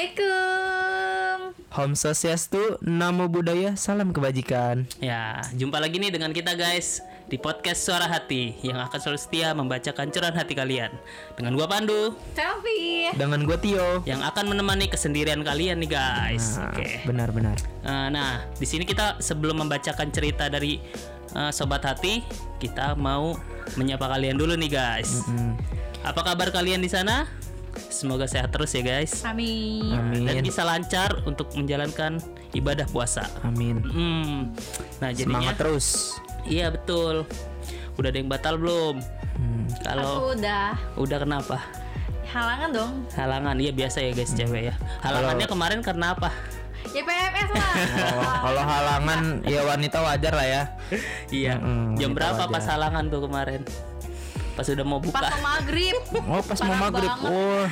Assalamualaikum. Om Swastiastu, Namo Buddhaya, Salam Kebajikan. Ya, jumpa lagi nih dengan kita guys di podcast Suara Hati yang akan selalu setia membacakan curahan hati kalian. Dengan gua Pandu Selfie. Dengan gue Tio. yang akan menemani kesendirian kalian nih guys. Nah, Oke. Benar-benar. Eh, Nah, di sini kita sebelum membacakan cerita dari eh, sobat hati, kita mau menyapa kalian dulu nih guys. Hmm, Apa kabar kalian di sana? Semoga sehat terus ya guys. Amin. Amin. Dan bisa lancar untuk menjalankan ibadah puasa. Amin. Hmm. Nah, jadinya Semangat terus. Iya betul. Udah ada yang batal belum? Hmm. Kalau Aku udah udah kenapa? halangan dong. Halangan. Iya biasa ya guys cewek ya. Halangannya kemarin karena apa? Ya PMS lah. Oh, kalau halangan ya wanita wajar lah ya. Iya. Mm-mm, Jam berapa wajar. pas halangan tuh kemarin? Pas udah mau buka. Pas mau maghrib. Oh, pas mau maghrib. banget. Oh.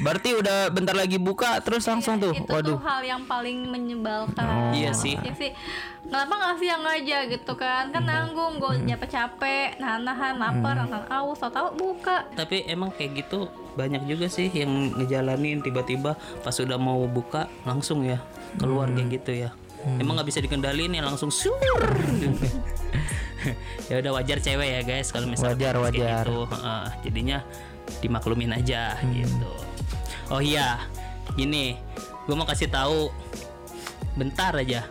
Berarti udah bentar lagi buka terus langsung tuh. Itu Waduh. tuh hal yang paling menyebalkan. Iya sih. Ya sih. Kenapa nggak siang aja gitu kan? Kan nanggung, gue nyapa capek, nahan-nahan, lapar, nahan aus, tau-tau buka. Tapi emang kayak gitu banyak juga sih yang ngejalanin tiba-tiba pas udah mau buka langsung ya keluar kayak gitu ya. Emang nggak bisa dikendalin ya langsung sur. ya udah wajar cewek ya guys kalau misalnya Wajar, wajar. gitu. Heeh, jadinya dimaklumin aja gitu. Oh iya, gini, gue mau kasih tahu bentar aja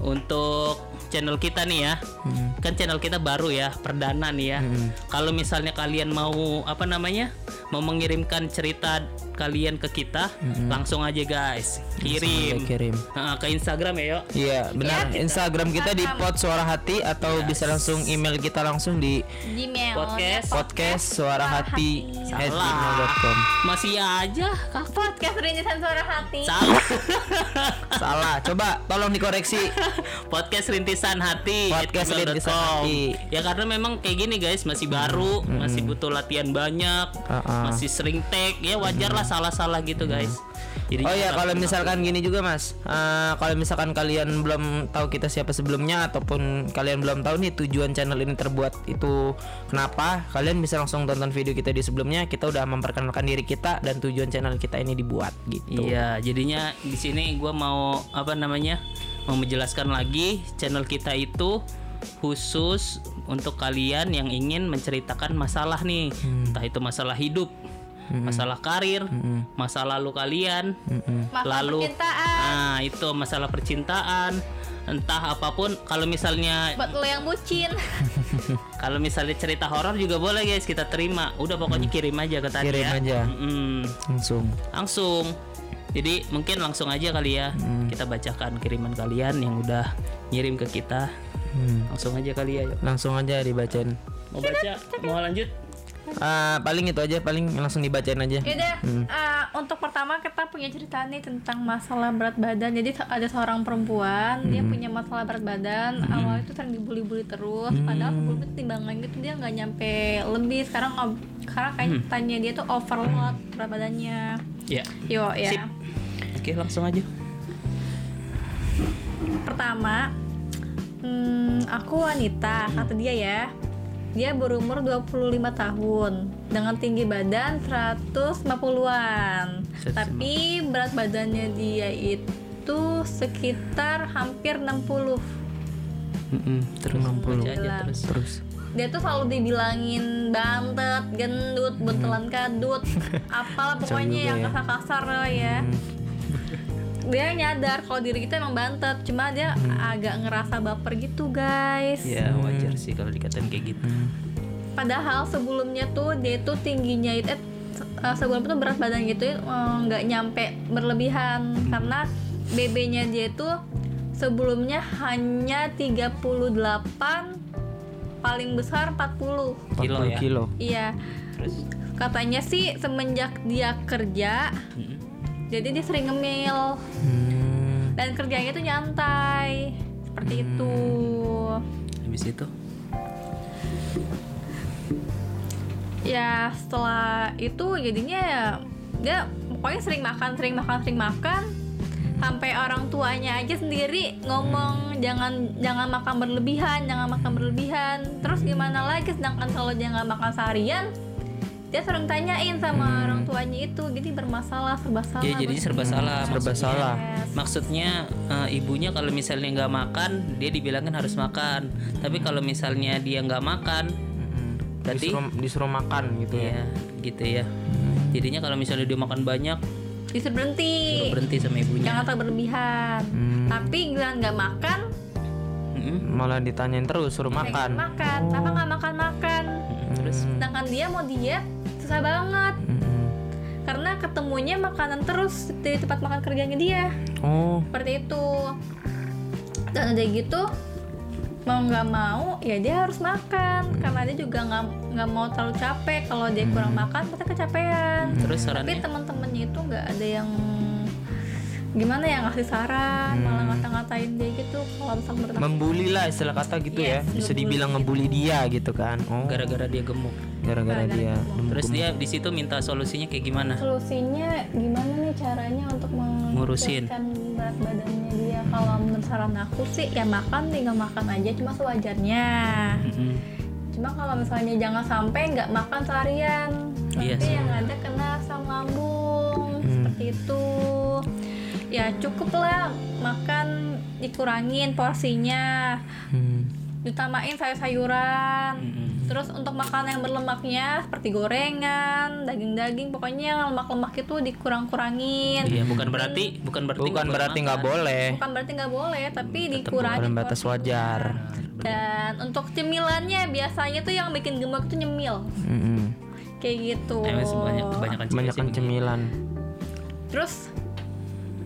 untuk channel kita nih ya. Hmm. Kan channel kita baru ya, perdana nih ya. Hmm. Kalau misalnya kalian mau apa namanya? Mau mengirimkan cerita kalian ke kita, langsung aja guys, kirim. Aja kirim. Nah, ke Instagram ya, yuk. Iya, benar. Instagram kita di pot suara hati atau bisa langsung email kita langsung di Gmail. Podcast. podcast suara hati gmail.com. Masih aja, Kak. Podcast rintisan suara hati. Salah. Salah. Coba tolong dikoreksi. Podcast rintisan hati. Podcast. Rintisan Hati. Ya karena memang kayak gini guys, masih baru, masih butuh latihan banyak, Uh-uh. masih sering take. Ya wajar lah salah-salah gitu guys. Jadi Oh ya kalau misalkan gini juga mas, Eh, kalau misalkan kalian belum tahu kita siapa sebelumnya ataupun kalian belum tahu nih tujuan channel ini terbuat itu kenapa, kalian bisa langsung tonton video kita di sebelumnya. Kita udah memperkenalkan diri kita dan tujuan channel kita ini dibuat gitu. Iya, jadinya di sini gua mau apa namanya? Mau menjelaskan lagi channel kita itu khusus untuk kalian yang ingin menceritakan masalah nih. Hmm. Entah itu masalah hidup, masalah karir, masalah lalu kalian. Masalah lalu percintaan. nah itu masalah percintaan, entah apa pun. Kalau misalnya Buat lo yang bucin. kalau misalnya cerita horor juga boleh guys kita terima. Udah pokoknya kirim aja ke tadi Hmm. Kirim ya. aja. Mm-mm Langsung. langsung jadi mungkin langsung aja kali ya Hmm. kita bacakan kiriman kalian yang udah ngirim ke kita Hmm. langsung aja kali ya yuk. Langsung aja dibacain. mau baca mau lanjut Ah, paling itu aja, paling langsung dibacain aja. Yaudah, eh, untuk pertama kita punya cerita nih tentang masalah berat badan. Jadi ada seorang perempuan, dia punya masalah berat badan. Awalnya itu sering dibully-bully terus. Padahal sebelumnya timbangan gitu dia nggak nyampe lebih. Sekarang sekarang kayaknya dia tuh overload berat badannya. ya Yo ya. Sip. oke langsung aja Pertama, hmm, aku wanita kata dia ya. Dia berumur 25 tahun dengan tinggi badan 150-an. 150. Tapi berat badannya dia itu sekitar hampir 60. Mm-mm, terus 60. baca aja terus Terus. Dia tuh selalu dibilangin bantet, gendut, buntelan kadut, apalah pokoknya yang ya. kasar-kasar lah ya. Dia nyadar kalau diri kita emang bantet, cuma dia agak ngerasa baper gitu guys. ya wajar sih kalau dikatain kayak gitu Padahal sebelumnya tuh dia itu tingginya itu eh, eh, sebelum itu berat badan gitu eh, nggak nyampe berlebihan karena BB-nya dia itu sebelumnya hanya 38 paling besar 40. 40 Kilo ya? kilo. Iya. terus Katanya sih semenjak dia kerja mm, jadi dia sering ngemil. Hmm. dan kerjanya tuh nyantai. Seperti itu. habis itu? Ya setelah itu jadinya ya dia pokoknya sering makan sering makan sering makan. Sampai orang tuanya aja sendiri ngomong jangan jangan makan berlebihan jangan makan berlebihan. Terus gimana lagi? Sedangkan kalau dia nggak makan seharian dia sering tanyain sama orang tuanya itu jadi bermasalah serba salah Ya jadinya serba salah. serba maksudnya. salah. Yes. Maksudnya eh, ibunya kalau misalnya nggak makan, dia dibilangin harus makan. Tapi kalau misalnya dia nggak makan, Mm-mm. Berarti- disuruh, disuruh makan gitu ya ya gitu ya. Jadinya kalau misalnya dia makan banyak, disuruh berhenti suruh berhenti sama ibunya. jangan terlalu berlebihan Hmm. tapi giliran nggak makan Mm-mm. malah ditanyain terus suruh makan makan apa nggak makan makan. Terus. Sedangkan dia mau diet susah banget. Mm-mm. karena ketemunya makanan terus di tempat makan kerjanya dia. Oh. Seperti itu. Dan udah gitu mau nggak mau ya dia harus makan. Karena dia juga nggak nggak mau terlalu capek. Kalau dia kurang makan pasti kecapean. Terus tapi teman-temannya itu nggak ada yang gimana ya ngasih saran malah ngata-ngatain dia gitu kalau misalnya menurut aku membuli lah istilah kata gitu ya Yes, bisa ngebully dibilang ngebully dia gitu kan oh gara-gara dia gemuk. gara-gara dia gemuk. Terus dia di situ minta solusinya kayak gimana? solusinya gimana nih caranya untuk Ngurusin. menurunkan berat badannya dia kalau menurut saran aku sih ya makan tinggal makan aja cuma sewajarnya Mm-mm. cuma kalau misalnya jangan sampai nggak makan seharian nanti Iya sih. yang ada kena asam lambung seperti itu ya cukup lah makan dikurangin porsinya. Hmm. ditamain sayur-sayuran. Mm-mm. terus untuk makanan yang berlemaknya seperti gorengan daging-daging pokoknya yang lemak-lemak itu dikurang-kurangin. Iya, bukan berarti bukan berarti bukan nggak berarti boleh nggak boleh. Bukan berarti nggak boleh tapi dalam dikurangin batas porsinya. wajar. Dan untuk cemilannya biasanya tuh yang bikin gemuk tuh nyemil. Mm-mm. kayak gitu. Eh, banyak kebanyakan kebanyakan cemilan. terus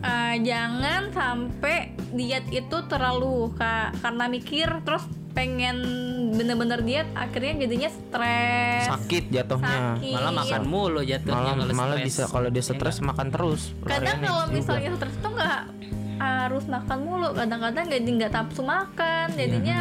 eh, jangan sampai diet itu terlalu ka- karena mikir terus pengen bener-bener diet akhirnya jadinya stres. Sakit jatuhnya. Sakit. malah makan mulu jatuhnya malah kalau malah bisa kalau dia Iya stres makan terus. Kadang kalau juga. misalnya stres tuh nggak harus makan mulu. Kadang-kadang jadi nggak nafsu makan jadinya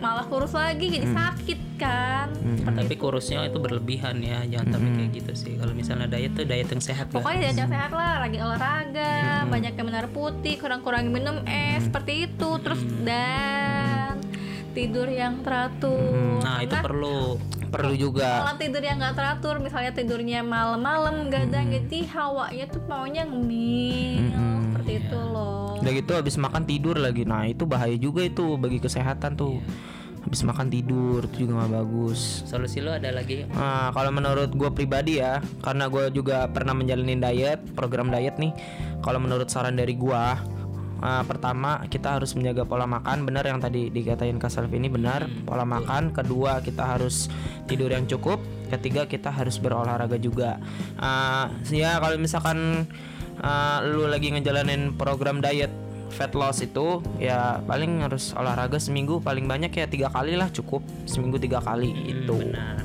malah kurus lagi jadi sakit kan. Hmm. seperti tapi kurusnya itu berlebihan ya jangan sampai kayak gitu sih. Kalau misalnya diet tuh diet yang sehat Pokoknya guys. diet yang sehat lah, rajin olahraga, banyak yang mineral putih, kurang-kurangin minum es, seperti itu. Terus dan tidur yang teratur. nah itu perlu perlu juga. Kalau tidur yang nggak teratur, misalnya tidurnya malam-malam, gadang, jadi hawanya tuh maunya ngemil, seperti itu loh. udah gitu habis makan tidur lagi. Nah itu bahaya juga itu bagi kesehatan tuh habis makan tidur itu juga nggak bagus solusi lo ada lagi Nah, kalau menurut gue pribadi ya, karena gue juga pernah menjalani diet, program diet nih. Kalau menurut saran dari gue, uh, pertama kita harus menjaga pola makan. Benar yang tadi dikatain Kak Salvi ini benar, pola makan. Kedua kita harus tidur yang cukup. Ketiga kita harus berolahraga juga. Uh, ya kalau misalkan uh, lu lagi ngejalanin program diet fat loss itu ya paling harus olahraga seminggu paling banyak ya tiga kali lah cukup seminggu tiga kali itu benar.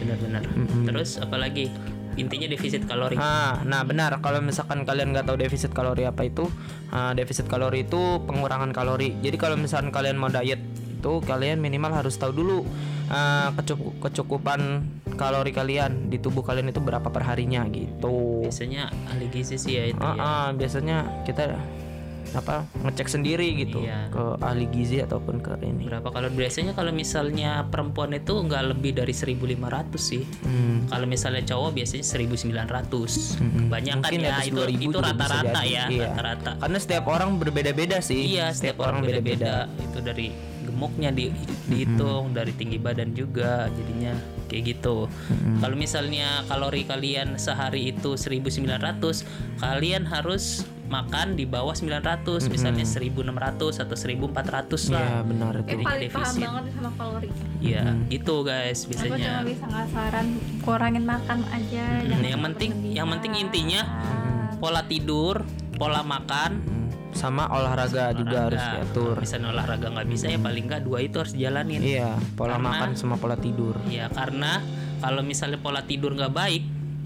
Benar-benar. Terus apalagi? Intinya defisit kalori. Ah, nah benar kalau misalkan kalian nggak tahu defisit kalori apa itu, ah, defisit kalori itu pengurangan kalori. Jadi kalau misalkan kalian mau diet itu kalian minimal harus tahu dulu kecukup- kecukupan kalori kalian di tubuh kalian itu berapa perharinya gitu. biasanya ahli gizi sih ya itu Ah, ya. ah, biasanya kita apa ngecek sendiri gitu Iya. ke ahli gizi ataupun ke ini. berapa? Kalori biasanya kalau misalnya perempuan itu nggak lebih dari 1500 sih. Hmm. kalau misalnya cowok biasanya 1900 kebanyakan Mungkin ya atas itu 2000 itu rata-rata ya Iya. rata-rata. Karena setiap orang berbeda-beda sih. iya setiap orang beda-beda. itu dari gemuknya di, dihitung dari tinggi badan juga jadinya kayak gitu. Kalau misalnya kalori kalian sehari itu 1900 kalian harus makan di bawah 900 misalnya 1600 atau 1400 Iya lah benar itu. Eh, Jadi paling paham banget sama kalori. Iya, gitu guys Aku biasanya. cuma bisa ngasih saran kurangin makan aja. Hmm, jangan yang penting yang penting intinya berlebihan. pola tidur, pola makan, Hmm. sama olahraga juga harus olahraga. diatur. Kalau misalnya olahraga nggak bisa ya paling nggak dua itu harus jalanin. Iya, pola Karena- makan sama pola tidur. Ya karena kalau misalnya pola tidur nggak baik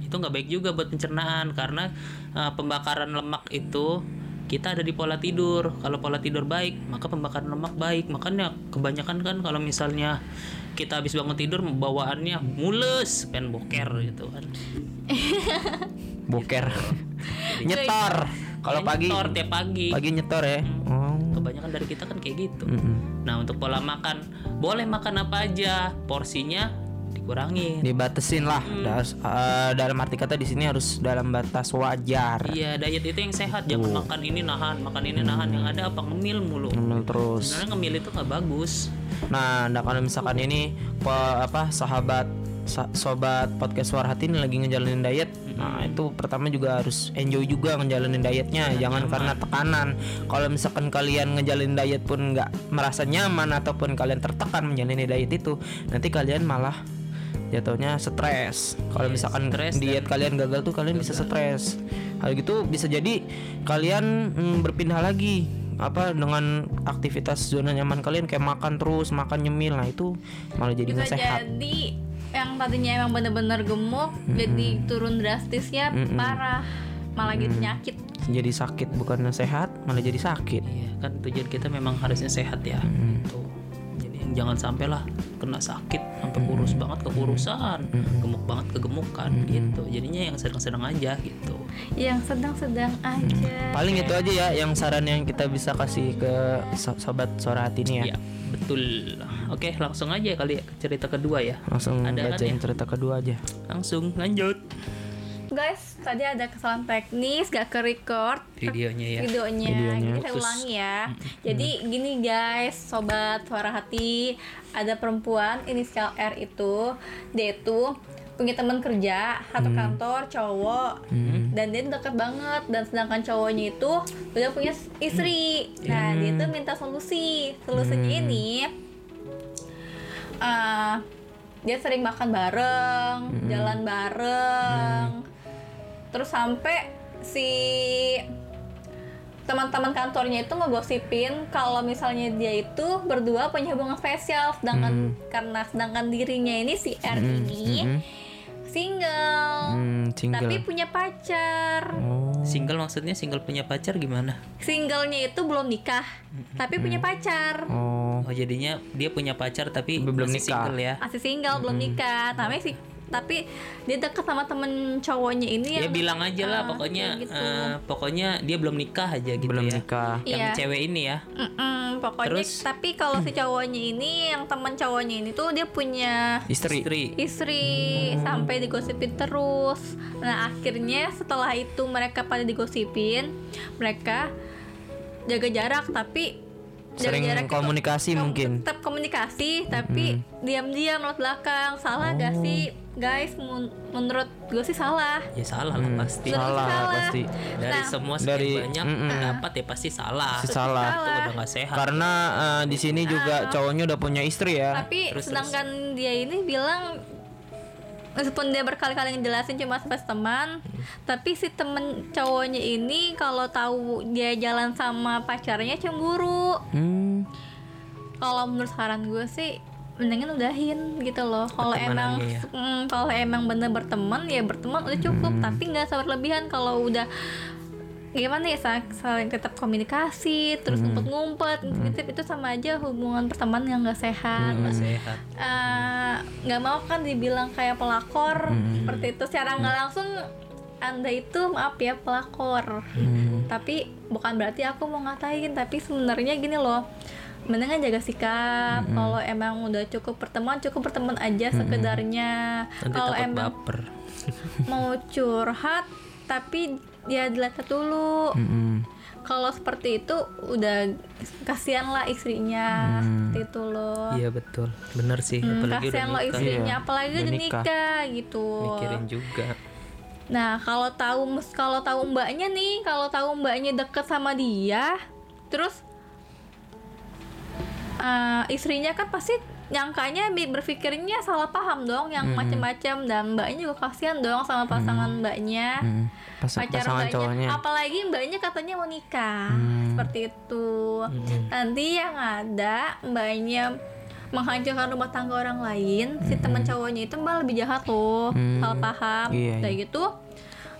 itu nggak baik juga buat pencernaan karena uh, pembakaran lemak itu kita ada di pola tidur. Kalau pola tidur baik, maka pembakaran lemak baik. Makanya kebanyakan kan kalau misalnya kita habis bangun tidur bawaannya mules, pengen boker gitu kan. Boker. nyetor. Kalau Ya, pagi nyetor tiap pagi. pagi nyetor ya. Oh. Kebanyakan dari kita kan kayak gitu. Nah untuk pola makan boleh makan apa aja, porsinya dikurangin Dibatesin lah. Hmm. Das- eh, dalam arti kata di sini harus dalam batas wajar. iya diet itu yang sehat jangan makan ini nahan makan ini nahan yang ada apa ngemil mulu Ngemil terus. sebenarnya ngemil itu nggak bagus Nah, nah kalau misalkan ini pe- apa sahabat sa- sobat podcast suara hati ini lagi ngejalanin diet, nah itu pertama juga harus enjoy juga ngejalanin dietnya, jangan karena tekanan. Kalau misalkan kalian ngejalanin diet pun nggak merasa nyaman ataupun kalian tertekan menjalani diet itu, nanti kalian malah jatuhnya stres. Kalau misalkan stres diet kalian gagal tuh kalian bisa stres. Hal gitu bisa jadi kalian mm, berpindah lagi apa dengan aktivitas zona nyaman kalian kayak makan terus makan nyemil. Nah itu malah jadi nggak sehat. jadi yang tadinya emang bener-bener gemuk jadi turun drastis ya parah. Malah gitu nyakit. Jadi sakit bukannya sehat malah jadi sakit. Iya kan tujuan kita memang harusnya sehat ya. Gitu jadi jangan sampai lah kena sakit sampai kurus banget kekurusan gemuk banget kegemukan gitu. Jadinya yang sedang-sedang aja gitu. Yang sedang-sedang aja. Paling itu aja ya yang saran yang kita bisa kasih ke so- sobat suara hati ini ya. Iya, betul. Oke, langsung aja kali ya ke cerita kedua ya. langsung Ada kan bacain ya? cerita kedua aja. Langsung lanjut guys tadi ada kesalahan teknis gak ke record. Videonya ya. videonya, Videonya. Jadi saya ulangi ya. Jadi gini guys sobat suara hati ada perempuan inisial R itu dia itu punya teman kerja satu kantor cowok dan dia deket banget dan sedangkan cowoknya itu udah punya istri. Nah dia itu minta solusi. Solusinya ini eh, dia sering makan bareng jalan bareng terus sampai si teman-teman kantornya itu ngegosipin kalau misalnya dia itu berdua punya hubungan spesial sedangkan karena sedangkan dirinya ini si R ini single. Hmm, single. Tapi punya pacar. Oh. Single maksudnya single punya pacar gimana? singlenya itu belum nikah tapi punya pacar. Oh. Oh jadinya dia punya pacar tapi Belum masih nikah. single ya. masih single belum nikah. Tapi si tapi dia deket sama temen cowoknya ini Ya yang bilang aja lah ah, pokoknya gitu. eh, pokoknya dia belum nikah aja gitu belum ya. nikah Yang Iya. cewek ini ya. Mm-mm, pokoknya Terus? tapi kalau si cowoknya ini yang teman cowoknya ini tuh dia punya istri Istri. istri sampai digosipin terus nah akhirnya setelah itu mereka pada digosipin mereka jaga jarak tapi Sering jarak itu- komunikasi kom- mungkin. tetap komunikasi tapi diam-diam lewat belakang salah gak Oh. sih guys Mun- menurut gue sih salah Ya salah lah pasti. Betul. salah salah. pasti Dari Nah, semua sekian dari- banyak Mm-mm. pendapat ya pasti salah. Pasti salah. Itu udah gak sehat. karena eh, di sini juga cowoknya udah punya istri ya tapi Terus, sedangkan dia ini bilang meskipun dia berkali-kali ngejelasin cuma sebatas teman tapi si temen cowoknya ini kalau tahu dia jalan sama pacarnya cemburu hmm. kalau menurut saran gue sih mendingan udahin gitu loh kalau emang ya. mm, kalau emang bener berteman ya berteman udah cukup tapi nggak sampai berlebihan kalau udah gimana ya sa- saling tetap komunikasi terus ngumpet-ngumpet ngintip itu sama aja hubungan pertemanan yang nggak sehat. Nggak sehat. Eh, nggak mau kan dibilang kayak pelakor. Seperti itu. Secara nggak langsung anda itu maaf ya pelakor. Tapi bukan berarti aku mau ngatain. Tapi sebenarnya gini loh mendingan jaga sikap. Kalau emang udah cukup pertemuan cukup berteman aja sekedarnya. Nanti kalau emang baper. mau curhat tapi ya dilihat dulu Mm-mm. kalau seperti itu udah kasihan lah istrinya seperti itu loh Iya betul. Bener sih. Hmm, Apalagi udah kasihan lo istrinya Iya, apalagi udah nikah. nikah gitu Mikirin juga. nah kalau tahu kalau tahu mbaknya nih kalau tahu mbaknya deket sama dia terus eh, istrinya kan pasti nyangkanya berpikirnya salah paham dong yang macem-macem. Dan mbaknya juga kasihan dong sama pasangan mbaknya. Hmm. Pas- pacar pasangan mbaknya. cowoknya. Apalagi mbaknya katanya mau nikah. Seperti itu. Nanti yang ada mbaknya menghancurkan rumah tangga orang lain si teman cowoknya itu malah lebih jahat loh. Hmm. salah paham. Iya, kayak gitu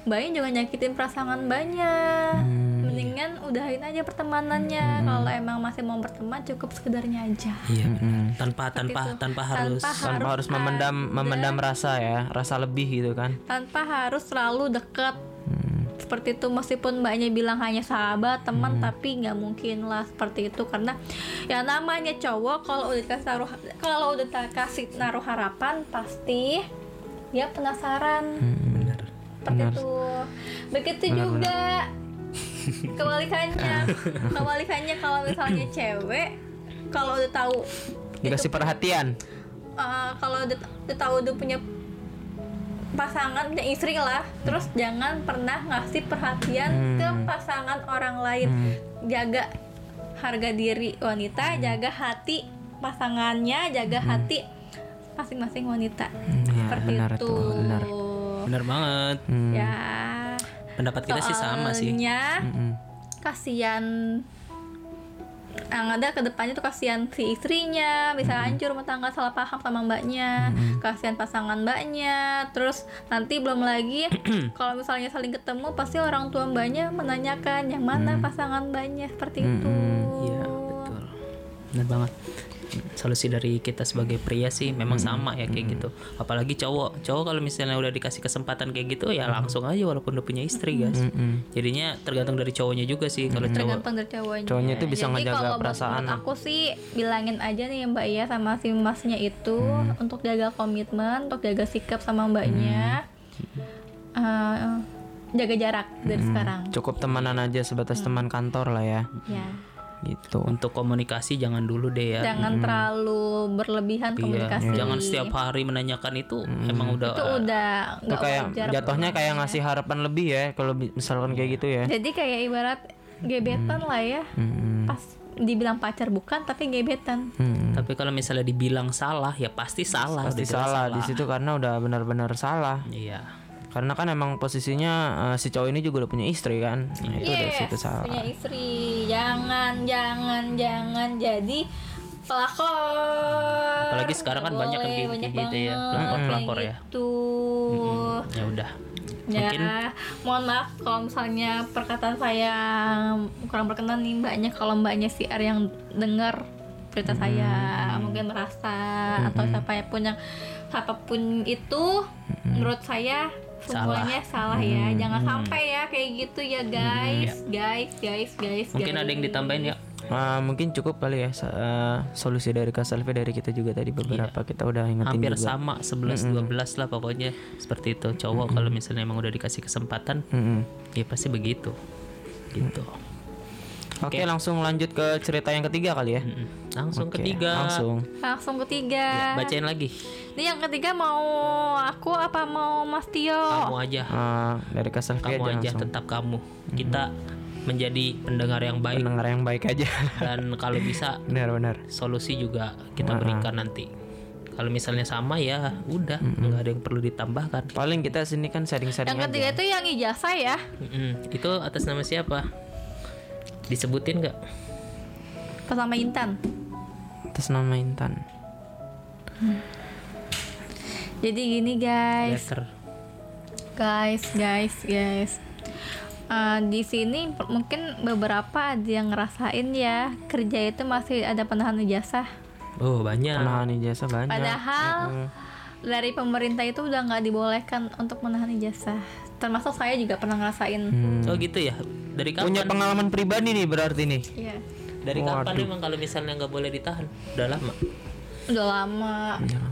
mbaknya juga nyakitin perasaan mbaknya. Hmm. Mendingan udahin aja pertemanannya. Kalau emang masih mau berteman cukup sekedarnya aja. Iya. Mm-mm. Tanpa tanpa itu. tanpa harus Tanpa tanpa harus memendam ada- memendam rasa ya rasa lebih gitu kan. Tanpa harus selalu deket Hmm. seperti itu meskipun mbaknya bilang hanya sahabat Hmm. teman tapi nggak mungkin lah seperti itu. Karena ya namanya cowok kalau udah dikasih naruh kalau udah kasih naruh harapan pasti dia penasaran. Benar. Seperti itu. Begitu juga kebalikannya kebalikannya kalau misalnya cewek kalau udah tahu dikasih perhatian uh, kalau udah, udah tahu udah punya pasangan punya istri lah terus jangan pernah ngasih perhatian ke pasangan orang lain. Jaga harga diri wanita jaga hati pasangannya jaga hati masing-masing wanita. Ya, seperti benar itu. tuh, benar. benar banget. Hmm. ya pendapat kita sih sama sih. Soalnya kasihan yang ada ke depannya tuh kasihan si istrinya bisa hancur rumah tangga salah paham sama mbaknya. Kasihan pasangan mbaknya. Terus nanti belum lagi kalau misalnya saling ketemu pasti orang tua mbaknya menanyakan yang mana pasangan mbaknya seperti itu. Iya betul. Benar banget solusi dari kita sebagai pria sih memang sama ya kayak gitu. Apalagi cowok. Cowok kalau misalnya udah dikasih kesempatan kayak gitu ya langsung aja walaupun udah punya istri guys. Mm-mm. jadinya tergantung dari cowoknya juga sih kalau cowok. Tergantung dari cowoknya. Cowoknya itu bisa Jadi ngejaga kalau perasaan. aku sih bilangin aja nih mbak Iya sama si masnya itu Hmm. untuk jaga komitmen untuk jaga sikap sama mbaknya. Eh, jaga jarak dari sekarang. Cukup temanan aja sebatas teman kantor lah ya. Ya gitu. Untuk komunikasi jangan dulu deh ya. Jangan terlalu berlebihan Iya, komunikasi. jangan setiap hari menanyakan itu emang udah itu udah itu nggak kayak jatuhnya kayak ngasih harapan lebih ya kalau misalkan kayak gitu ya. Jadi kayak ibarat gebetan lah ya. Mm-mm. pas dibilang pacar bukan tapi gebetan. Mm-mm. tapi kalau misalnya dibilang salah ya pasti salah pasti jelas salah. di situ karena udah benar-benar salah. Iya karena kan emang posisinya eh, si cowok ini juga udah punya istri kan. Nah, itu dari situ salah. punya istri. Jangan jangan jangan jadi pelakor. Apalagi sekarang kan Nggak banyak kan boleh, kayak banyak gitu ya, banget pelakor-pelakor kayak ya. gitu. ya udah. Ya Mungkin- mohon maaf kalau misalnya perkataan saya kurang berkenan nih mbaknya. Kalau mbaknya si R yang dengar cerita saya mungkin merasa atau siapa pun yang siapa pun itu menurut saya semuanya salah, ya. Jangan sampai ya kayak gitu ya guys. guys guys guys mungkin guys. ada yang ditambahin ya. Ah, mungkin cukup kali ya eh, solusi dari Kak Salvi dari kita juga tadi beberapa. Kita udah ingetin hampir juga. sama 11 12 lah pokoknya. Seperti itu cowok kalau misalnya emang udah dikasih kesempatan Mm-mm. ya pasti begitu. Gitu Oke langsung lanjut ke cerita yang ketiga kali ya. Langsung Oke, ketiga. langsung. Langsung ketiga. Bacain lagi. Ini yang ketiga mau aku apa mau Mas Tio? Kamu aja. Ah, dari Salvi kamu aja aja langsung. tetap kamu. Kita menjadi pendengar yang baik. Pendengar yang baik aja. Dan kalau bisa benar-benar solusi juga kita berikan nanti. Kalau misalnya sama ya udah. Nggak ada yang perlu ditambahkan. Paling kita sini kan sharing-sharing yang aja. ketiga itu yang ijazah ya. Mm-mm. itu atas nama siapa disebutin nggak? Pas sama Intan. Atas nama Intan. Jadi gini guys. Letter. Guys guys guys. Eh, di sini mungkin beberapa ada yang ngerasain ya kerja itu masih ada penahan ijazah. Oh banyak. Penahan ijazah banyak. Padahal dari pemerintah itu udah nggak dibolehkan untuk menahan ijazah. Termasuk saya juga pernah ngerasain. Oh gitu ya dari kapan? Punya pengalaman pribadi nih berarti nih. Iya. dari kapan emang kalau misalnya nggak boleh ditahan? Udah lama? Udah lama.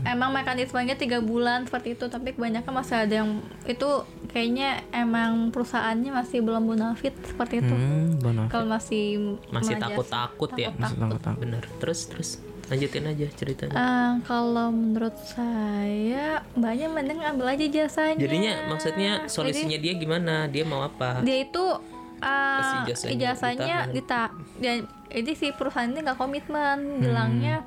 Emang mekanismenya tiga bulan seperti itu tapi kebanyakan masih ada yang itu kayaknya emang perusahaannya masih belum bonafit seperti itu. Hmm, kalau masih masih menajas- takut-takut ya? Takut-takut. bener. Terus terus. Lanjutin aja ceritanya. Eh, kalau menurut saya mbaknya mending ambil aja jasanya. Jadinya maksudnya solusinya dia gimana? Dia mau apa? Dia itu uh, ijazahnya ijazahnya dita dia jadi si perusahaan ini nggak komitmen bilangnya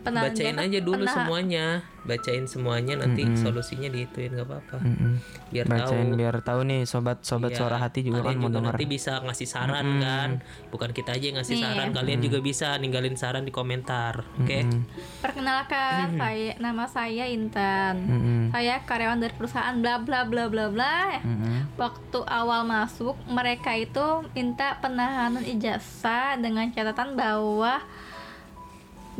penahan bacain aja dulu penahan- semuanya. Bacain semuanya nanti solusinya dihituin nggak apa-apa. Mm-mm. biar bacain tahu. biar tahu nih sobat-sobat Iya, suara hati juga kan mau nanti bisa ngasih saran kan. Bukan kita aja yang ngasih Nih. saran kalian juga bisa ninggalin saran di komentar oke? Perkenalkan saya nama saya Intan. Mm-mm. saya karyawan dari perusahaan bla bla bla bla bla. Mm-mm. waktu awal masuk mereka itu minta penahanan ijazah dengan catatan bahwa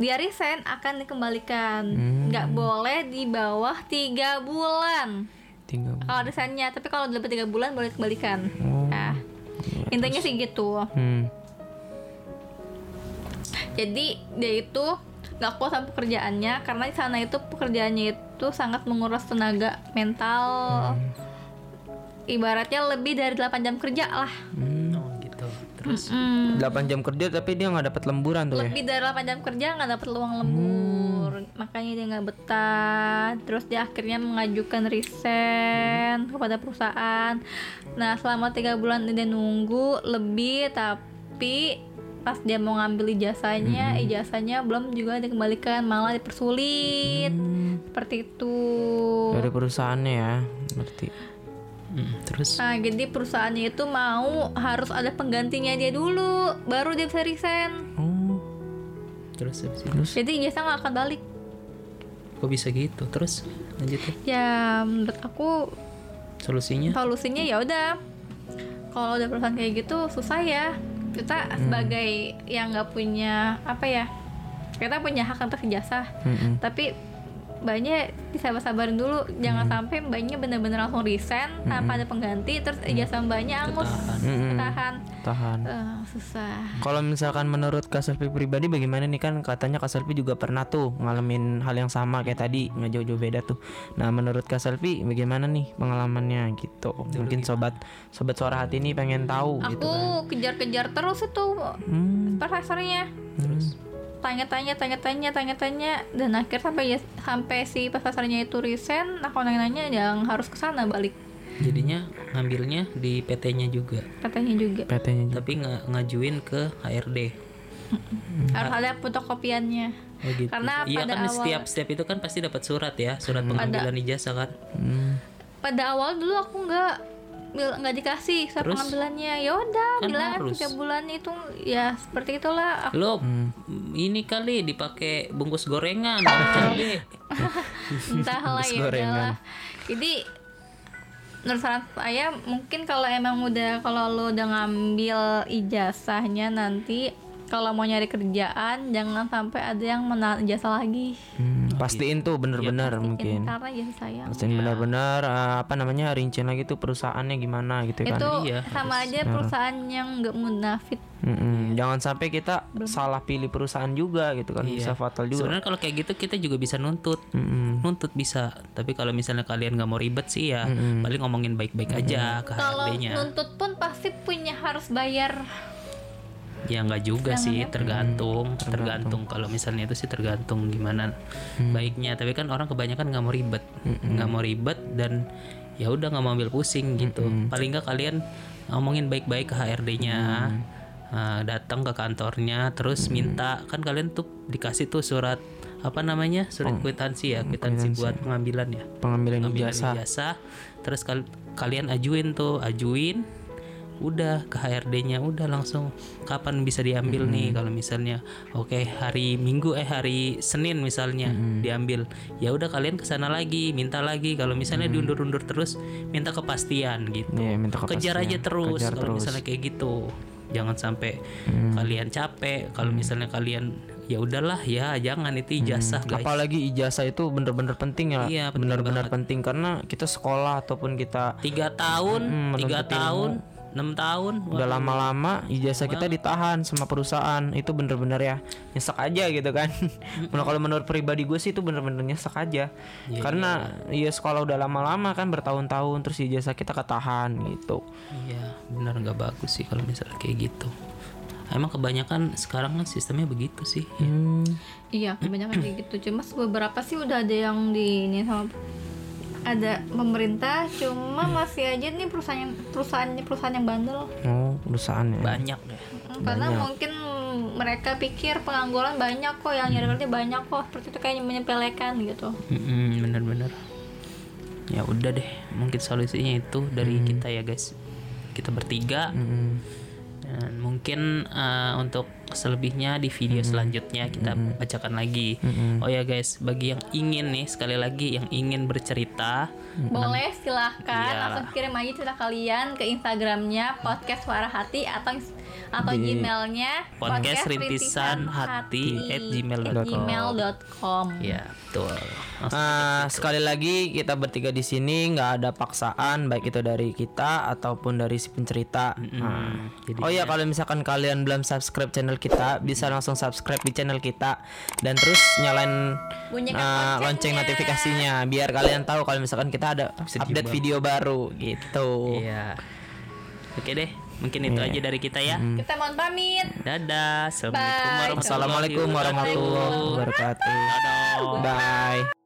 dia resign akan dikembalikan. Nggak boleh di bawah tiga bulan. Tiga kalau resignnya tapi kalau lebih tiga bulan boleh dikembalikan. Oh intinya sih gitu. Hmm. jadi dia itu nggak kuat sama pekerjaannya karena di sana itu pekerjaannya itu sangat menguras tenaga mental. Ibaratnya lebih dari 8 jam kerja lah Terus Mm. 8 jam kerja tapi dia nggak dapat lemburan tuh ya. lebih dari 8 jam kerja nggak dapat luang lembur makanya dia nggak betah terus dia akhirnya mengajukan resign kepada perusahaan nah selama tiga bulan dia nunggu lebih tapi pas dia mau ngambil ijazahnya ijazahnya belum juga dikembalikan malah dipersulit seperti itu Dari perusahaannya ya. Berarti. Mm, terus? Nah jadi perusahaannya itu mau harus ada penggantinya dia dulu baru dia bisa resign. Oh. terus habis itu, Terus? Jadi ijazah nggak akan balik. Kok bisa gitu? Terus? Lanjut ya. ya menurut aku Solusinya? solusinya ya udah. Kalau udah perusahaan kayak gitu susah ya. Kita sebagai yang nggak punya apa ya kita punya hak atas ijazah. Mm-mm. tapi mbaknya disabar-sabarin dulu. Jangan sampai mbaknya bener-bener langsung resign tanpa ada pengganti terus ijazah mbaknya angus. Mm-mm. tahan tahan. Eh, susah. Kalau misalkan menurut Kak Selvi pribadi bagaimana nih? Kan katanya Kak Selvi juga pernah tuh ngalamin hal yang sama kayak tadi nggak jauh-jauh beda tuh. Nah menurut Kak Selvi bagaimana nih pengalamannya gitu? Mungkin sobat sobat suara hati ini pengen tahu gitu aku kan. kejar-kejar terus itu Hmm, profesornya. Terus tanya-tanya tanya-tanya tanya-tanya dan akhir sampai ya- sampai si profesornya itu resign aku nanya-nanya yang harus ke sana balik jadinya ngambilnya di PT-nya juga, katanya juga PT-nya juga. tapi nggak ngajuin ke HRD. harus ada fotokopiannya Oh gitu. Karena iya pada kan awal- setiap step itu kan pasti dapat surat ya, surat pengambilan ijazah kan. Hmm. pada awal dulu aku nggak bil- nggak dikasih saat Terus? pengambilannya ya udah Kan bilang harus. tiga bulan itu ya seperti itulah. Aku- Lo ini kali dipakai bungkus gorengan entahlah ya udahlah. jadi menurut saran saya mungkin kalau emang udah kalau lo udah ngambil ijazahnya nanti kalau mau nyari kerjaan jangan sampai ada yang menahan ijazah lagi Hmm, pastiin tuh bener-bener mungkin. karena ijazah sayang Pastiin benar-benar eh, apa namanya rinciin lagi tuh perusahaannya gimana gitu kan. itu Iya, sama aja perusahaan yang nggak munafik Mm-mm. Jangan sampai kita salah pilih perusahaan juga gitu kan bisa fatal juga. Sebenarnya kalau kayak gitu kita juga bisa nuntut. Mm-mm. Nuntut bisa, tapi kalau misalnya kalian nggak mau ribet sih ya, paling ngomongin baik-baik aja ke kalau nuntut pun pasti punya harus bayar Ya nggak juga sih, tergantung, tergantung. Kalau misalnya itu sih tergantung gimana baiknya. Tapi kan orang kebanyakan nggak mau ribet, nggak mau ribet dan ya udah nggak mau ambil pusing gitu. Paling nggak kalian ngomongin baik-baik ke HRD-nya. Nah, datang ke kantornya, terus minta kan kalian tuh dikasih tuh surat apa namanya surat kwitansi ya, kwitansi buat pengambilan ya Pengambilan pengambilan ijazah. ijazah terus kal- kalian ajuin tuh ajuin udah ke HRD-nya udah langsung kapan bisa diambil hmm. nih kalau misalnya oke okay, hari Minggu eh hari Senin misalnya hmm. diambil ya udah kalian ke sana lagi minta lagi kalau misalnya hmm. diundur-undur terus minta kepastian gitu yeah, minta kepastian. kejar aja terus kalau misalnya kayak gitu jangan sampai hmm. kalian capek kalau mm. misalnya kalian ya udahlah ya jangan itu mm. ijazah hmm. guys. apalagi ijazah itu bener-bener penting ya iya, bener-bener penting karena kita sekolah ataupun kita tiga tahun hmm, tiga tahun 6 tahun. Udah lama-lama ijazah kita ditahan sama perusahaan. Itu bener-bener ya nyesek aja gitu kan. Nah kalau menurut pribadi gue sih itu bener-bener nyesek aja. Yeah, karena yeah. ya sekolah udah lama-lama kan bertahun-tahun terus ijazah kita ketahan gitu. Iya yeah, bener gak bagus sih kalau misalnya kayak gitu. Emang kebanyakan sekarang kan sistemnya begitu sih ya. hmm. iya kebanyakan kayak gitu. Cuma beberapa sih udah ada yang di ini sama ada pemerintah, cuma masih aja nih perusahaan perusahaannya perusahaan yang bandel. Oh, perusahaan ya. Banyak deh. Hmm, Karena mungkin mereka pikir pengangguran banyak kok, yang nyari kerja banyak kok. Seperti itu kayak menyepelekan gitu. Mm-mm, Bener-bener. Ya udah deh, mungkin solusinya itu dari kita ya guys. Kita bertiga Mm-mm. dan mungkin eh, untuk selebihnya di video selanjutnya kita bacakan lagi. Oh ya guys, bagi yang ingin nih sekali lagi yang ingin bercerita, Boleh silahkan Iya. langsung kirim aja cerita kalian ke Instagramnya podcast suara hati atau atau Di- gmailnya Podcast rintisan hati at gmail.com. ya betul. Langsung Ah, sekali lagi kita bertiga di sini nggak ada paksaan baik itu dari kita ataupun dari si pencerita. Nah. jadi oh iya kalau misalkan kalian belum subscribe channel kita bisa langsung subscribe di channel kita dan terus nyalain ah, lonceng notifikasinya biar kalian tahu kalau misalkan kita ada update video baru gitu. Iya. Oke deh, mungkin itu aja dari kita ya. Kita mohon pamit. Dadah. Assalamualaikum warahmatullahi wabarakatuh. Bye.